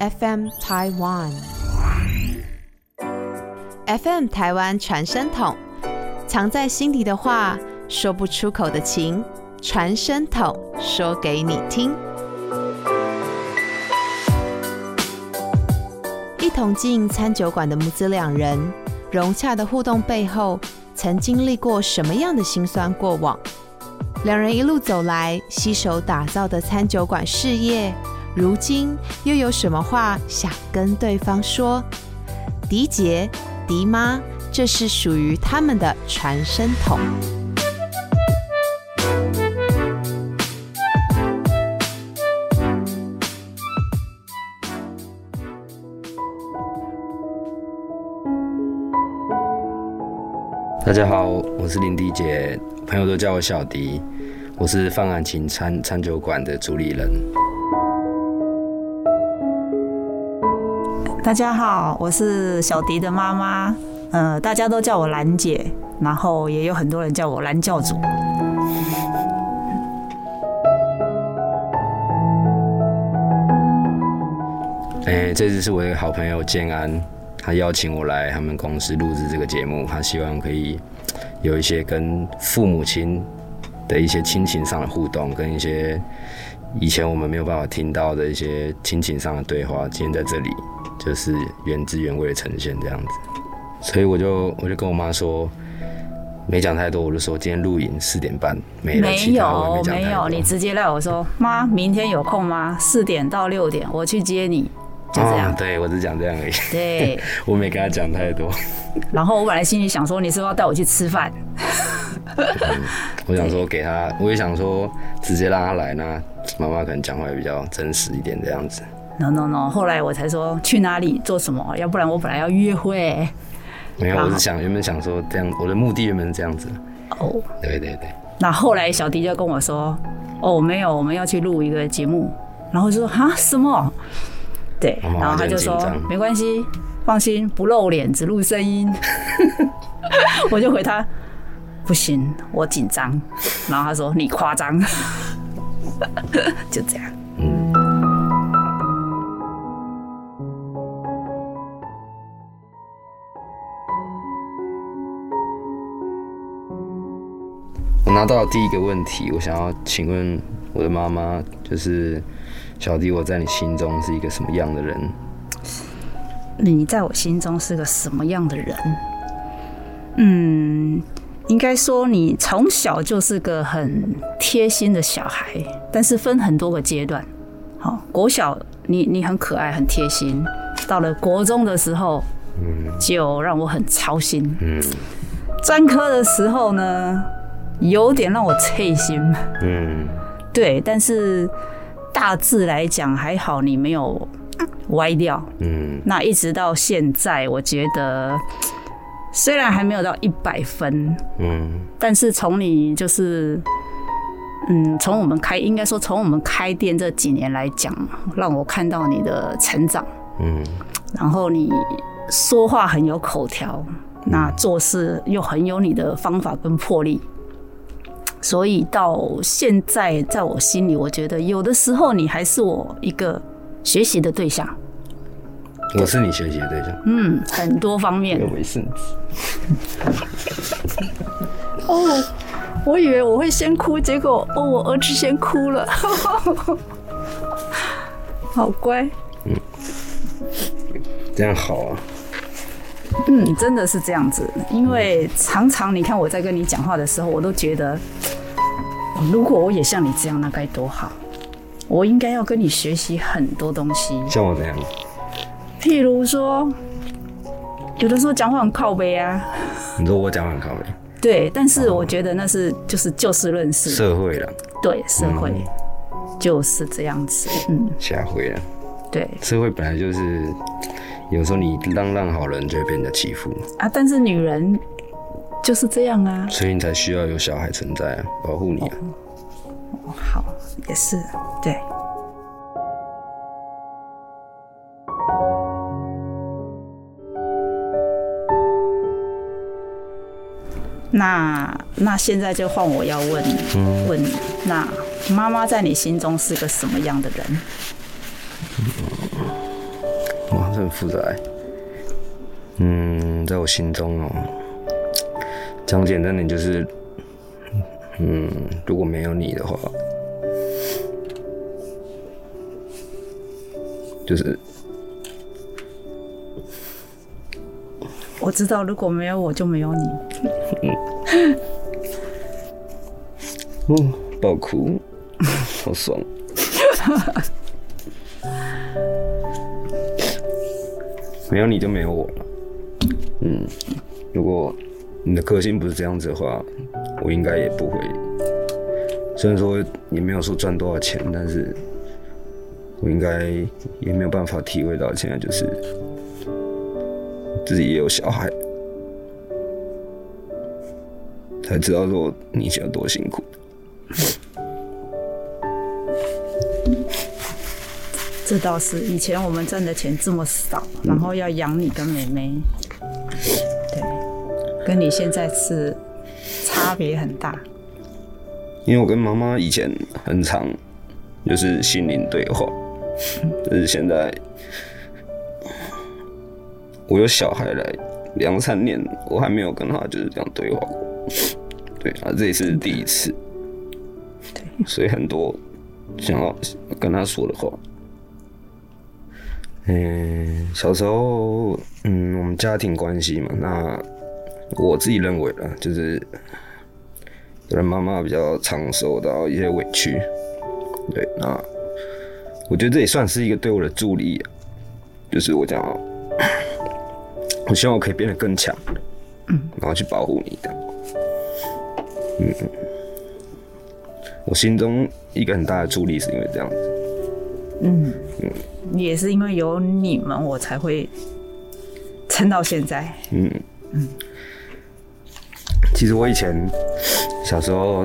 FM Taiwan。FM 台湾传声筒，藏在心底的话，说不出口的情，传声筒说给你听。一同进餐酒馆的母子两人，融洽的互动背后，曾经历过什么样的辛酸过往？两人一路走来，携手打造的餐酒馆事业，如今又有什么话想跟对方说？迪姐、迪妈，这是属于他们的传声筒。大家好，我是林迪姐，朋友都叫我小迪，我是放案情餐餐酒馆的主理人。大家好，我是小迪的妈妈，呃，大家都叫我兰姐，然后也有很多人叫我兰教主。哎、这次是我一个好朋友建安，他邀请我来他们公司录制这个节目，他希望可以有一些跟父母亲的一些亲情上的互动，跟一些以前我们没有办法听到的一些亲情上的对话，今天在这里就是原汁原味的呈现这样子。所以我就我就跟我妈说，没讲太多，我就说今天录影四点半没了，没有没有，你直接赖我说妈，明天有空吗？四点到六点我去接你，就这样。哦对我只讲这样而已，对，我没跟他讲太多。然后我本来心里想说，你是不是要带我去吃饭？我想说给他，我也想说直接让他来，呢妈妈可能讲话也比较真实一点这样子。No No No，后来我才说去哪里做什么，要不然我本来要约会。没有，我是想原本想说这样，我的目的原本是这样子。哦，对对对，那后来小迪就跟我说：“哦，没有，我们要去录一个节目。”然后就说：“哈，什么？”对，然后他就说就很紧：“张没关系，放心，不露脸，只录声音。”我就回他：“不行，我紧张。”然后他说：“你夸张。”就这样。拿到的第一个问题，我想要请问我的妈妈，就是小弟，我在你心中是一个什么样的人？你在我心中是个什么样的人？嗯，应该说你从小就是个很贴心的小孩，但是分很多个阶段。好，国小你你很可爱很贴心，到了国中的时候，嗯就让我很操心。嗯专科的时候呢，有点让我刺心。嗯对，但是大致来讲还好，你没有歪掉。嗯那一直到现在，我觉得虽然还没有到一百分，嗯但是从你就是，嗯，从我们开，应该说从我们开店这几年来讲，让我看到你的成长，嗯然后你说话很有口条，那做事又很有你的方法跟魄力。所以到现在，在我心里，我觉得有的时候你还是我一个学习的对象。我是你学习的对象。嗯，很多方面有。卫生纸。哦，我以为我会先哭，结果哦，我儿子先哭了，好乖。嗯这样好啊。嗯，真的是这样子，因为常常你看我在跟你讲话的时候，我都觉得，如果我也像你这样，那该多好。我应该要跟你学习很多东西，像我这样，譬如说，有的时候讲话很靠背啊，你说我讲话很靠背，对，但是我觉得那是就是就事论事，社会了，对社会就是这样子，嗯，下回了。对。社会本来就是，有时候你让让好人就会被人家欺负，啊，但是女人就是这样啊，所以你才需要有小孩存在啊，保护你啊。好，也是对。那那现在就换我要问、问你，那妈妈在你心中是个什么样的人？很复杂欸。嗯，在我心中哦，讲简单点就是，嗯，如果没有你的话，就是我知道，如果没有我就没有你。哦，爆哭，好爽。没有你就没有我了。嗯，如果你的个性不是这样子的话，我应该也不会。虽然说也没有说赚多少钱，但是我应该也没有办法体会到现在就是自己也有小孩，才知道说你以前有多辛苦。这倒是，以前我们赚的钱这么少，然后要养你跟妹妹，对，跟你现在是差别很大。因为我跟妈妈以前很常就是心灵对话，但是现在我有小孩来两三年，我还没有跟他就是这样对话过。对啊，这也是第一次，对所以很多想要跟他说的话。嗯，小时候，嗯，我们家庭关系嘛，那我自己认为呢，就是可能妈妈比较常受到一些委屈，对，那我觉得这也算是一个对我的助力、啊，就是我讲，我希望我可以变得更强，然后去保护你的，嗯，我心中一个很大的助力是因为这样子，也是因为有你们，我才会撑到现在。嗯，其实我以前小时候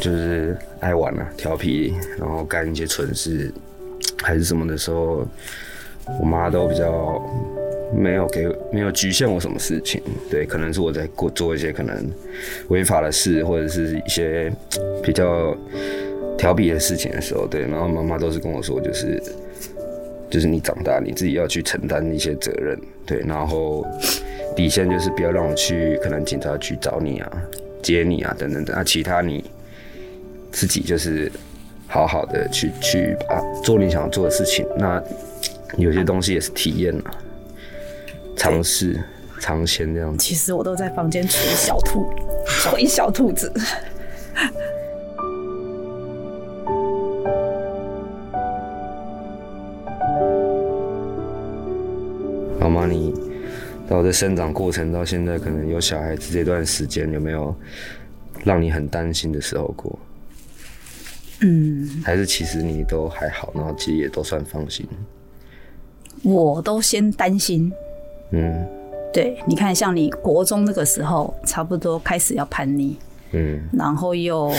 就是爱玩啊，调皮，然后干一些蠢事，还是什么的时候，我妈都比较没有给没有局限我什么事情。对，可能是我在过做一些可能违法的事，或者是一些比较调皮的事情的时候，对，然后妈妈都是跟我说，就是就是你长大你自己要去承担一些责任，对，然后底线就是不要让我去可能警察局找你啊、接你啊等等等，啊，其他你自己就是好好的去去啊做你想做的事情。那有些东西也是体验啊，尝试尝鲜这样子。其实我都在房间捶小兔，捶小兔子。的生长过程到现在，可能有小孩子这段时间，有没有让你很担心的时候过？嗯，还是其实你都还好，然后其实也都算放心。我都先担心。嗯对，你看，像你国中那个时候，差不多开始要叛逆，嗯然后又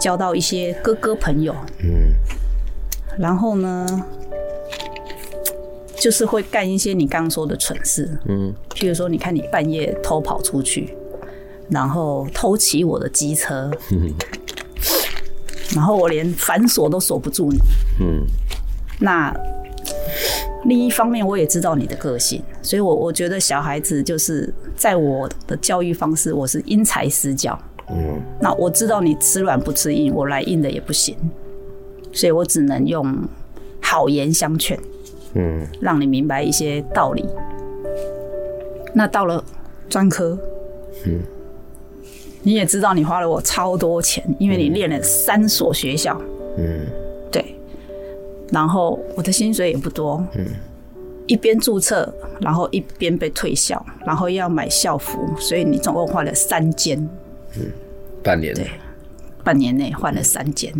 交到一些哥哥朋友，嗯然后呢，就是会干一些你刚刚说的蠢事，嗯。譬如说，你看你半夜偷跑出去，然后偷骑我的机车，然后我连反锁都锁不住你。嗯。那另一方面，我也知道你的个性，所以我我觉得小孩子就是在我的教育方式，我是因材施教。嗯。那我知道你吃软不吃硬，我来硬的也不行，所以我只能用好言相劝，嗯。让你明白一些道理。那到了专科，嗯。你也知道你花了我超多钱，因为你练了三所学校，嗯。对，然后我的薪水也不多，嗯。一边注册，然后一边被退校，然后要买校服，所以你总共换了三间，半年。对。半年内换了三间，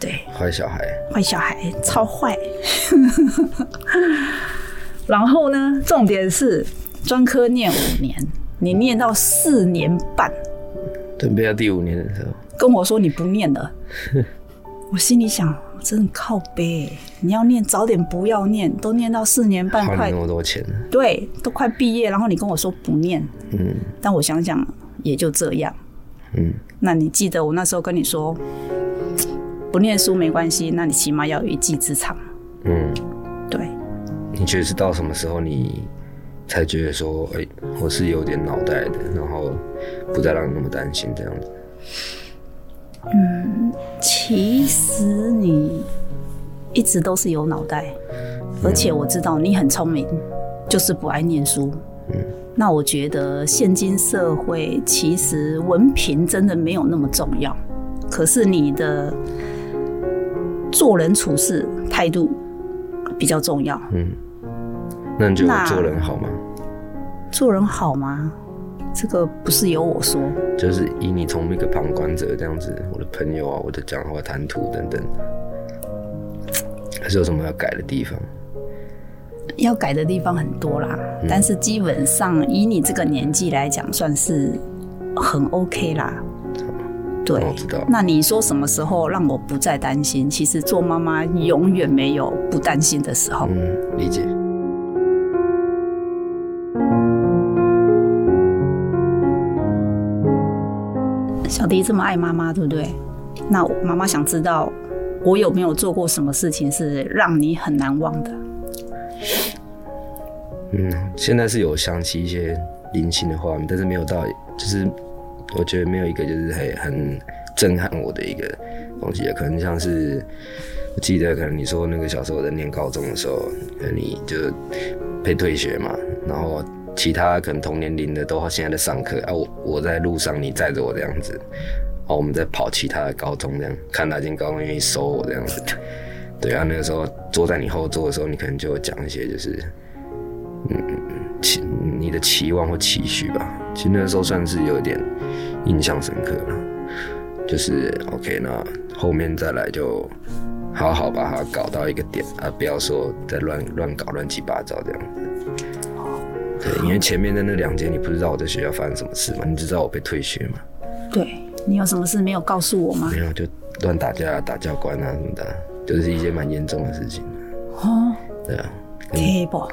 对，坏小孩，坏小孩超坏。然后呢，重点是专科念五年，你念到四年半，准备要第五年的时候，跟我说你不念了，我心里想，真的靠背欸，你要念早点不要念，都念到四年半快。那么多钱，对，都快毕业，然后你跟我说不念，嗯。但我想想也就这样。嗯。那你记得我那时候跟你说，不念书没关系，那你起码要有一技之长。嗯对，你觉得是到什么时候你才觉得说，哎、我是有点脑袋的，然后不再让你那么担心这样子？嗯其实你一直都是有脑袋，而且我知道你很聪明，就是不爱念书。嗯那我觉得现今社会其实文凭真的没有那么重要，可是你的做人处事态度比较重要。嗯那你觉得我做人好吗？做人好吗？这个不是由我说，就是以你从一个旁观者这样子，我的朋友啊，我的讲话谈吐等等，还是有什么要改的地方？要改的地方很多啦，但是基本上以你这个年纪来讲，算是很 OK 啦。对我知道，那你说什么时候让我不再担心？其实做妈妈永远没有不担心的时候。嗯，理解。小迪这么爱妈妈，对不对？那我妈妈想知道我有没有做过什么事情是让你很难忘的？嗯，现在是有想起一些零星的画面，但是没有到，就是我觉得没有一个就是很很震撼我的一个东西，可能像是我记得，可能你说那个小时候我在念高中的时候，可能你就被退学嘛，然后其他可能同年龄的都现在在上课啊，我我在路上你载着我这样子，哦，我们在跑其他的高中这样，看哪间高中愿意收我这样子。对啊，那个时候坐在你后座的时候，你可能就会讲一些就是。嗯期你的期望或期许吧。其实那个时候算是有点印象深刻了。就是 OK，那后面再来就好好把它搞到一个点啊，不要说再乱乱搞乱七八糟这样子。对，因为前面的那两节你不知道我在学校发生什么事嘛，你只知道我被退学嘛，对你有什么事没有告诉我吗没？有就乱打架、打教官啊什么的，就是一些蛮严重的事情。哦对啊，，table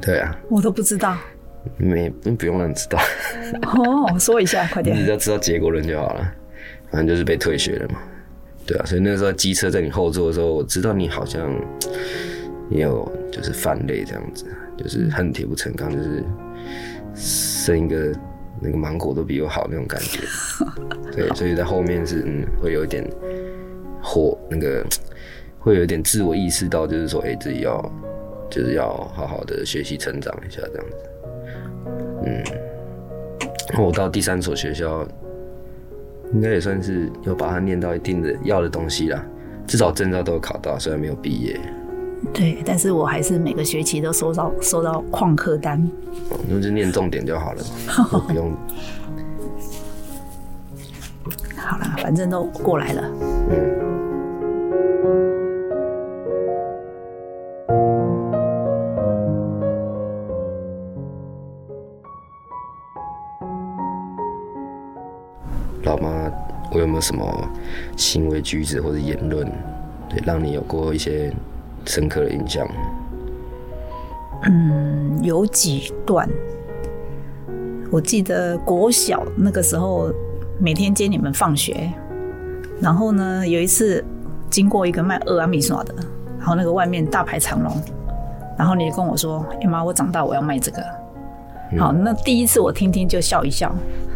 对啊，我都不知道。没不用让你知道。哦，说一下，快点 你只。要知道结果论就好了。反正就是被退学了嘛，对啊，所以那时候机车在你后座的时候，我知道你好像也有就是犯累这样子，就是恨铁不成钢，就是生一个那个芒果都比我好那种感觉。对，所以在后面是嗯会有一点火，那个会有一点自我意识到，就是说哎、自己要就是要好好的学习成长一下这样子。嗯，我到第三所学校，应该也算是有把它念到一定的要的东西啦，至少证照都有考到，虽然没有毕业。对，但是我还是每个学期都收到收到旷课单。哦那就念重点就好了 不用。好了，反正都过来了。老什么行为举止或者言论，对，让你有过一些深刻的印象？嗯，有几段，我记得国小那个时候每天接你们放学，然后呢有一次经过一个卖俄阿米耍的，然后那个外面大排长龙，然后你就跟我说：“哎、妈，我长大我要卖这个。”好，那第一次我听听就笑一笑，但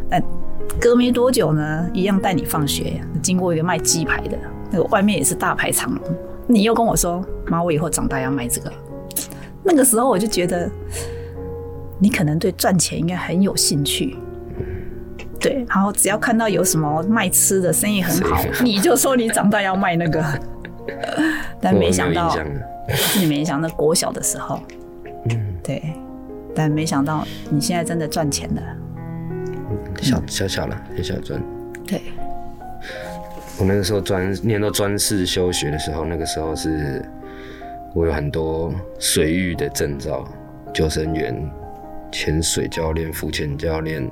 隔没多久呢，一样带你放学，经过一个卖鸡排的，那个外面也是大排长龙，你又跟我说：“妈，我以后长大要卖这个。”那个时候我就觉得，你可能对赚钱应该很有兴趣。对，然后只要看到有什么卖吃的生意很好你就说你长大要卖那个。但没想到我没有印，象你没想到国小的时候，对，但没想到你现在真的赚钱了。小小小了，小小专。对，我那个时候专念到专四休学的时候，那个时候是我有很多水域的证照，救生员、潜水教练、浮潜教练、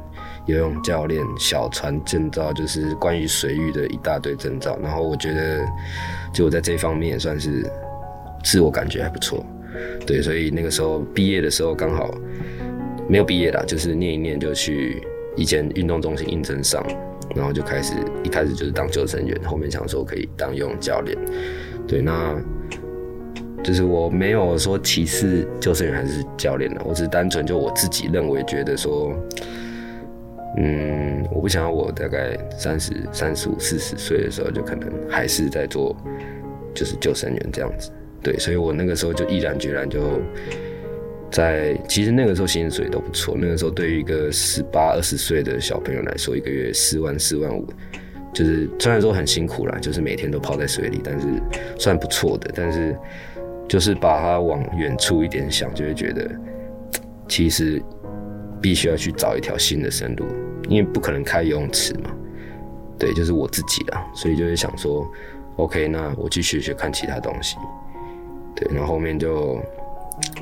游泳教练、小船证照，就是关于水域的一大堆证照。然后我觉得，就我在这方面也算是自我感觉还不错，对，所以那个时候毕业的时候刚好没有毕业啦，就是念一念就去以前运动中心应征上，然后就开始一开始就是当救生员，后面想说可以当游泳教练。对，那就是我没有说歧视救生员还是教练的，我只是单纯就我自己认为觉得说，嗯，我不想要我大概三十三十五四十岁的时候就可能还是在做就是救生员这样子，对，所以我那个时候就毅然决然就在，其实那个时候薪水都不错，那个时候对于一个十八二十岁的小朋友来说，一个月四万四万五。就是虽然说很辛苦啦，就是每天都泡在水里，但是算不错的。但是就是把它往远处一点想，就会觉得其实必须要去找一条新的生路，因为不可能开游泳池嘛。对，就是我自己啦，所以就会想说，OK，那我去学学看其他东西。对，然后后面就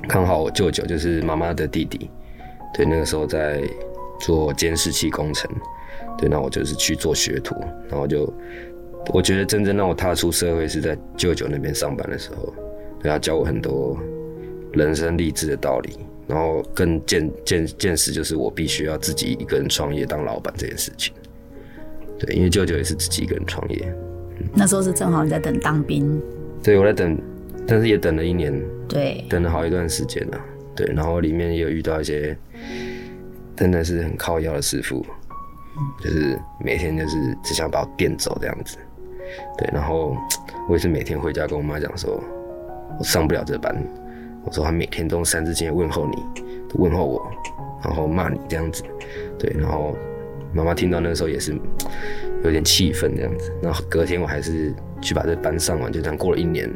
看好我舅舅，就是妈妈的弟弟。对，那个时候在做监视器工程。对，那我就是去做学徒，然后就我觉得真正让我踏出社会是在舅舅那边上班的时候，对他教我很多人生励志的道理，然后更见见见识就是我必须要自己一个人创业当老板这件事情。对，因为舅舅也是自己一个人创业。那时候是正好你在等当兵。对，我在等，但是也等了一年。对。等了好一段时间了。对，然后里面也有遇到一些真的是很靠腰的师傅。就是每天就是只想把我电走这样子，对，然后我也是每天回家跟我妈讲说，我上不了这班，我说他每天都用三字经问候你，问候我，然后骂你这样子，对，然后妈妈听到那个时候也是 有点气愤这样子，然后隔天我还是去把这班上完，就这样过了一年，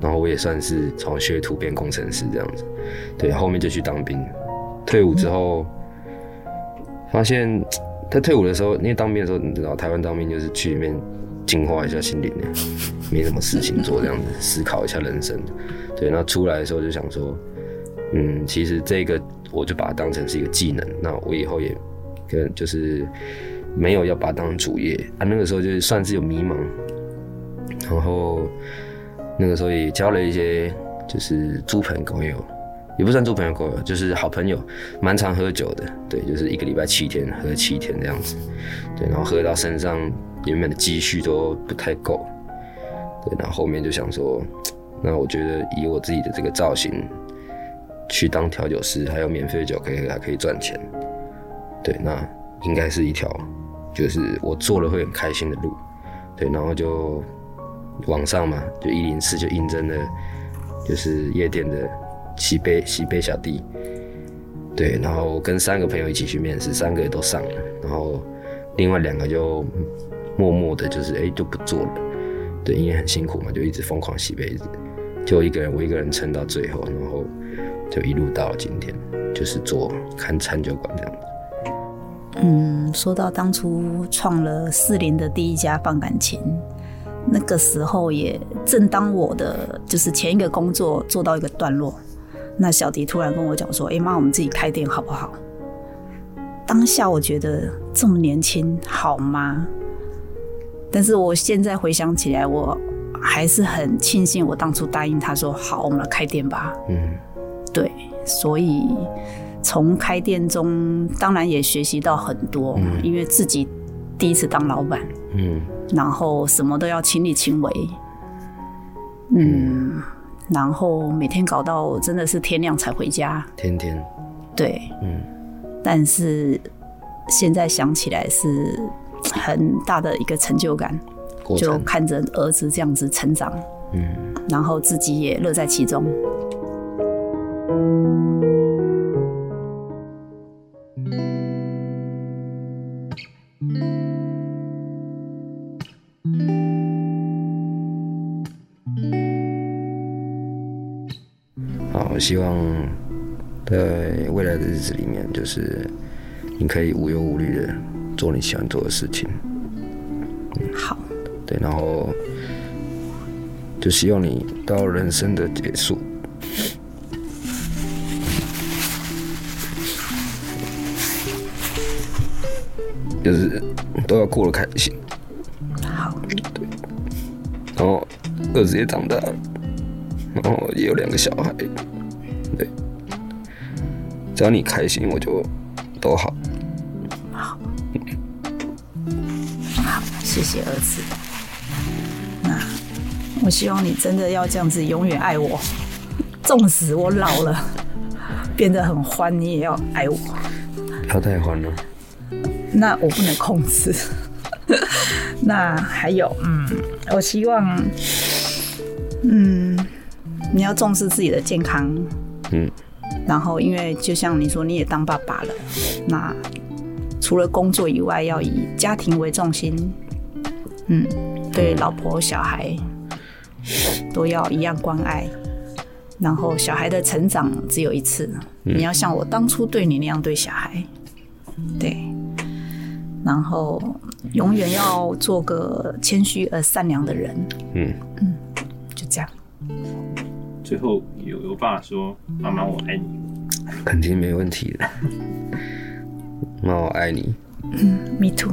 然后我也算是从学徒变工程师这样子，对，后面就去当兵，退伍之后发现。他退伍的时候，因为当兵的时候，你知道，台湾当兵就是去里面净化一下心灵的，没什么事情做，这样子思考一下人生。对，那出来的时候就想说，嗯，其实这个我就把它当成是一个技能，那我以后也跟就是没有要把它当主业啊。那个时候就算是有迷茫，然后那个时候也交了一些就是猪朋狗友。也不算猪朋狗友，就是好朋友，蛮常喝酒的，对，就是一个礼拜七天喝七天这样子，对，然后喝到身上原本的积蓄都不太够，对，然后后面就想说，那我觉得以我自己的这个造型去当调酒师，还有免费酒可以还可以赚钱，对，那应该是一条就是我做了会很开心的路，对，然后就网上嘛，就一零四就应征了，就是夜店的。喜杯喜杯小弟，对，然后跟三个朋友一起去面试，三个也都上了，然后另外两个就默默的，就是哎就不做了，对，因为很辛苦嘛，就一直疯狂洗杯子，就一个人我一个人撑到最后，然后就一路到今天，就是做看餐酒馆这样子。嗯，说到当初创了四零的第一家放感情。那个时候也正当我的就是前一个工作做到一个段落。那小迪突然跟我讲说：“哎妈，我们自己开店好不好？”当下我觉得这么年轻好吗？但是我现在回想起来，我还是很庆幸我当初答应他说：“好，我们来开店吧。”嗯，对，所以从开店中当然也学习到很多，因为自己第一次当老板，嗯，然后什么都要亲力亲为，嗯。然后每天搞到真的是天亮才回家，天天，对，嗯，但是现在想起来是很大的一个成就感，就看着儿子这样子成长，嗯，然后自己也乐在其中。希望在未来的日子里面，就是你可以无忧无虑的做你喜欢做的事情。好。对，然后就希望你到人生的结束，就是都要过得开心。好。对。然后儿子也长大了，然后也有两个小孩。对，只要你开心，我就都好。好，好，谢谢儿子。那我希望你真的要这样子永远爱我，纵使我老了变得很欢，你也要爱我。不要太欢了。那我不能控制。那还有，嗯，我希望，嗯，你要重视自己的健康。嗯，然后，因为就像你说，你也当爸爸了，那除了工作以外，要以家庭为重心。嗯，对，老婆小孩都要一样关爱。然后，小孩的成长只有一次，你要像我当初对你那样对小孩。对。然后，永远要做个谦虚而善良的人。嗯嗯，就这样。最后有有爸说：“妈妈，我爱你。”肯定没问题的。妈，我爱你。嗯，me too。